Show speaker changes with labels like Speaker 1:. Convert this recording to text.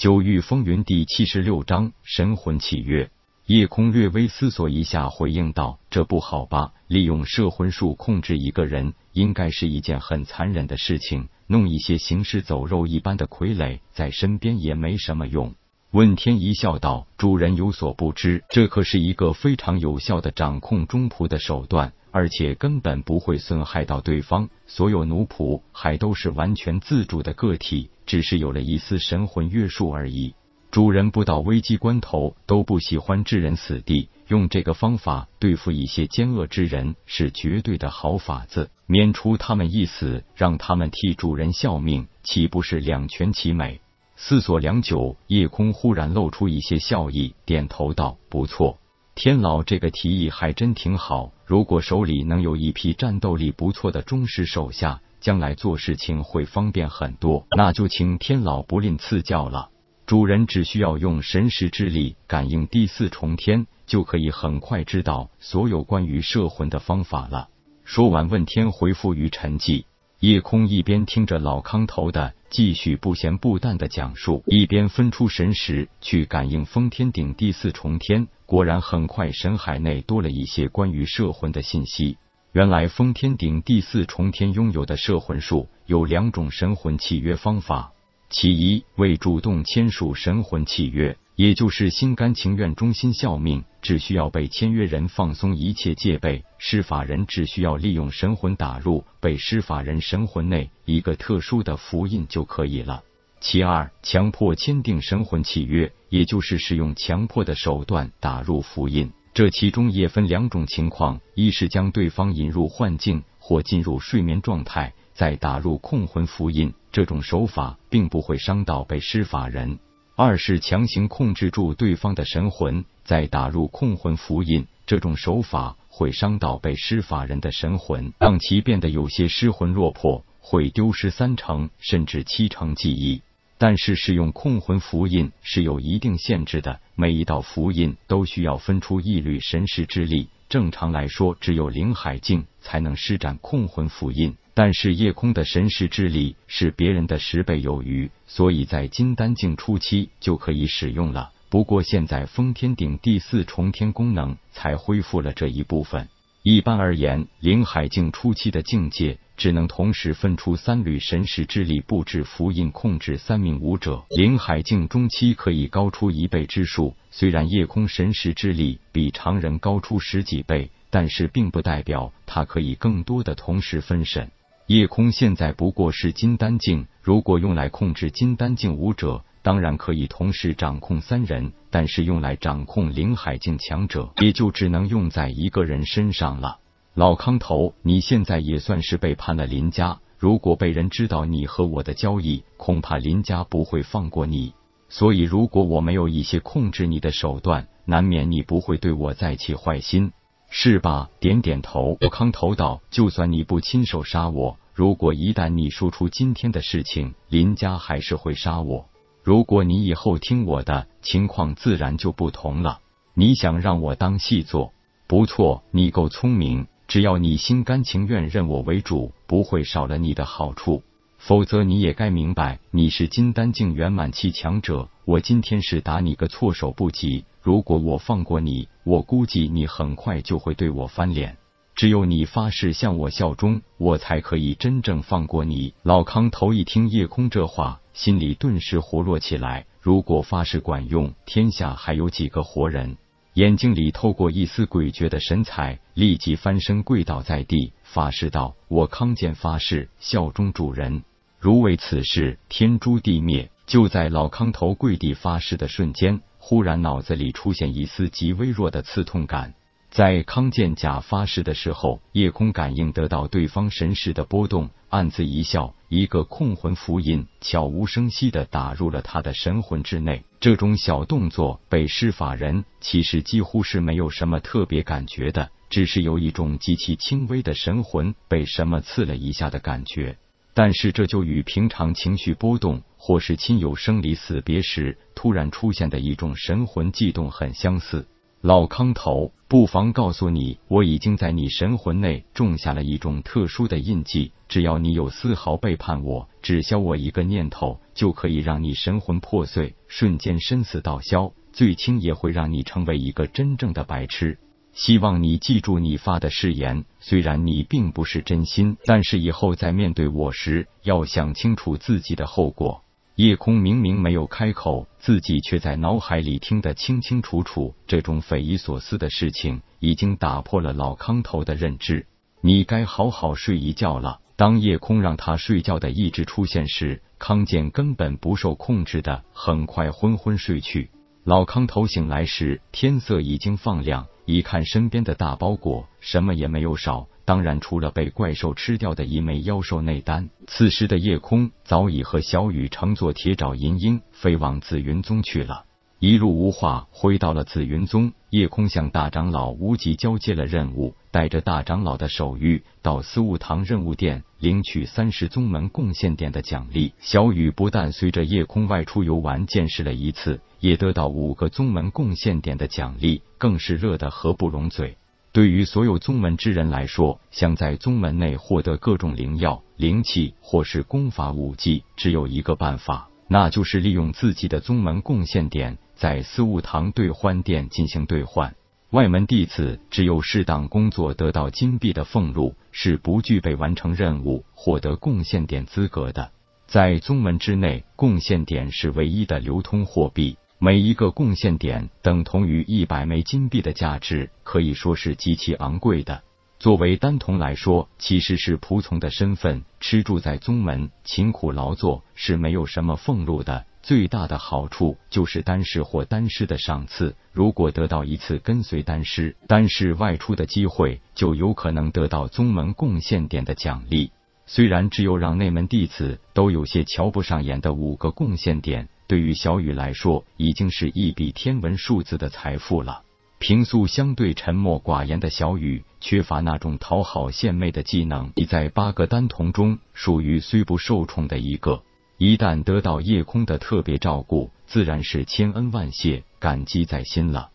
Speaker 1: 九域风云第七十六章神魂契约。夜空略微思索一下，回应道：“这不好吧？利用摄魂术控制一个人，应该是一件很残忍的事情。弄一些行尸走肉一般的傀儡在身边也没什么用。”问天一笑道：“主人有所不知，这可是一个非常有效的掌控中仆的手段，而且根本不会损害到对方。所有奴仆还都是完全自主的个体。”只是有了一丝神魂约束而已。主人不到危机关头都不喜欢置人死地，用这个方法对付一些奸恶之人是绝对的好法子，免除他们一死，让他们替主人效命，岂不是两全其美？思索良久，夜空忽然露出一些笑意，点头道：“不错，天老这个提议还真挺好。如果手里能有一批战斗力不错的忠实手下。”将来做事情会方便很多，那就请天老不吝赐教了。主人只需要用神识之力感应第四重天，就可以很快知道所有关于摄魂的方法了。说完，问天回复于沉寂。夜空一边听着老康头的继续不咸不淡的讲述，一边分出神识去感应封天顶第四重天。果然，很快神海内多了一些关于摄魂的信息。原来封天顶第四重天拥有的摄魂术有两种神魂契约方法，其一为主动签署神魂契约，也就是心甘情愿忠心效命，只需要被签约人放松一切戒备，施法人只需要利用神魂打入被施法人神魂内一个特殊的符印就可以了。其二，强迫签订神魂契约，也就是使用强迫的手段打入符印。这其中也分两种情况：一是将对方引入幻境或进入睡眠状态，再打入控魂符印，这种手法并不会伤到被施法人；二是强行控制住对方的神魂，再打入控魂符印，这种手法会伤到被施法人的神魂，让其变得有些失魂落魄，会丢失三成甚至七成记忆。但是使用控魂符印是有一定限制的，每一道符印都需要分出一缕神识之力。正常来说，只有灵海境才能施展控魂符印，但是夜空的神识之力是别人的十倍有余，所以在金丹境初期就可以使用了。不过现在封天顶第四重天功能才恢复了这一部分。一般而言，灵海境初期的境界。只能同时分出三缕神识之力布置符印，控制三名武者。灵海境中期可以高出一倍之数。虽然夜空神识之力比常人高出十几倍，但是并不代表他可以更多的同时分神。夜空现在不过是金丹境，如果用来控制金丹境武者，当然可以同时掌控三人。但是用来掌控灵海境强者，也就只能用在一个人身上了。老康头，你现在也算是背叛了林家。如果被人知道你和我的交易，恐怕林家不会放过你。所以，如果我没有一些控制你的手段，难免你不会对我再起坏心，是吧？点点头。老康头道：“就算你不亲手杀我，如果一旦你说出今天的事情，林家还是会杀我。如果你以后听我的，情况自然就不同了。你想让我当细作？不错，你够聪明。”只要你心甘情愿认我为主，不会少了你的好处。否则你也该明白，你是金丹境圆满期强者，我今天是打你个措手不及。如果我放过你，我估计你很快就会对我翻脸。只有你发誓向我效忠，我才可以真正放过你。老康头一听叶空这话，心里顿时活络起来。如果发誓管用，天下还有几个活人？眼睛里透过一丝诡谲的神采，立即翻身跪倒在地，发誓道：“我康健发誓效忠主人，如为此事，天诛地灭。”就在老康头跪地发誓的瞬间，忽然脑子里出现一丝极微弱的刺痛感。在康健甲发誓的时候，夜空感应得到对方神识的波动，暗自一笑。一个控魂符印悄无声息的打入了他的神魂之内。这种小动作被施法人其实几乎是没有什么特别感觉的，只是有一种极其轻微的神魂被什么刺了一下的感觉。但是这就与平常情绪波动或是亲友生离死别时突然出现的一种神魂悸动很相似。老康头，不妨告诉你，我已经在你神魂内种下了一种特殊的印记，只要你有丝毫背叛我、只消我一个念头，就可以让你神魂破碎，瞬间生死道消，最轻也会让你成为一个真正的白痴。希望你记住你发的誓言，虽然你并不是真心，但是以后在面对我时，要想清楚自己的后果。夜空明明没有开口，自己却在脑海里听得清清楚楚。这种匪夷所思的事情，已经打破了老康头的认知。你该好好睡一觉了。当夜空让他睡觉的意志出现时，康健根本不受控制的，很快昏昏睡去。老康头醒来时，天色已经放亮，一看身边的大包裹，什么也没有少。当然，除了被怪兽吃掉的一枚妖兽内丹，此时的夜空早已和小雨乘坐铁爪银鹰飞往紫云宗去了。一路无话，回到了紫云宗，夜空向大长老无极交接了任务，带着大长老的手谕到司务堂任务殿领取三十宗门贡献点的奖励。小雨不但随着夜空外出游玩见识了一次，也得到五个宗门贡献点的奖励，更是乐得合不拢嘴。对于所有宗门之人来说，想在宗门内获得各种灵药、灵气或是功法武技，只有一个办法，那就是利用自己的宗门贡献点，在司务堂兑换店进行兑换。外门弟子只有适当工作得到金币的俸禄，是不具备完成任务获得贡献点资格的。在宗门之内，贡献点是唯一的流通货币。每一个贡献点等同于一百枚金币的价值，可以说是极其昂贵的。作为丹童来说，其实是仆从的身份，吃住在宗门，勤苦劳作是没有什么俸禄的。最大的好处就是丹师或丹师的赏赐，如果得到一次跟随丹师、丹师外出的机会，就有可能得到宗门贡献点的奖励。虽然只有让内门弟子都有些瞧不上眼的五个贡献点。对于小雨来说，已经是一笔天文数字的财富了。平素相对沉默寡言的小雨，缺乏那种讨好献媚的技能，已在八个丹童中属于虽不受宠的一个。一旦得到夜空的特别照顾，自然是千恩万谢，感激在心了。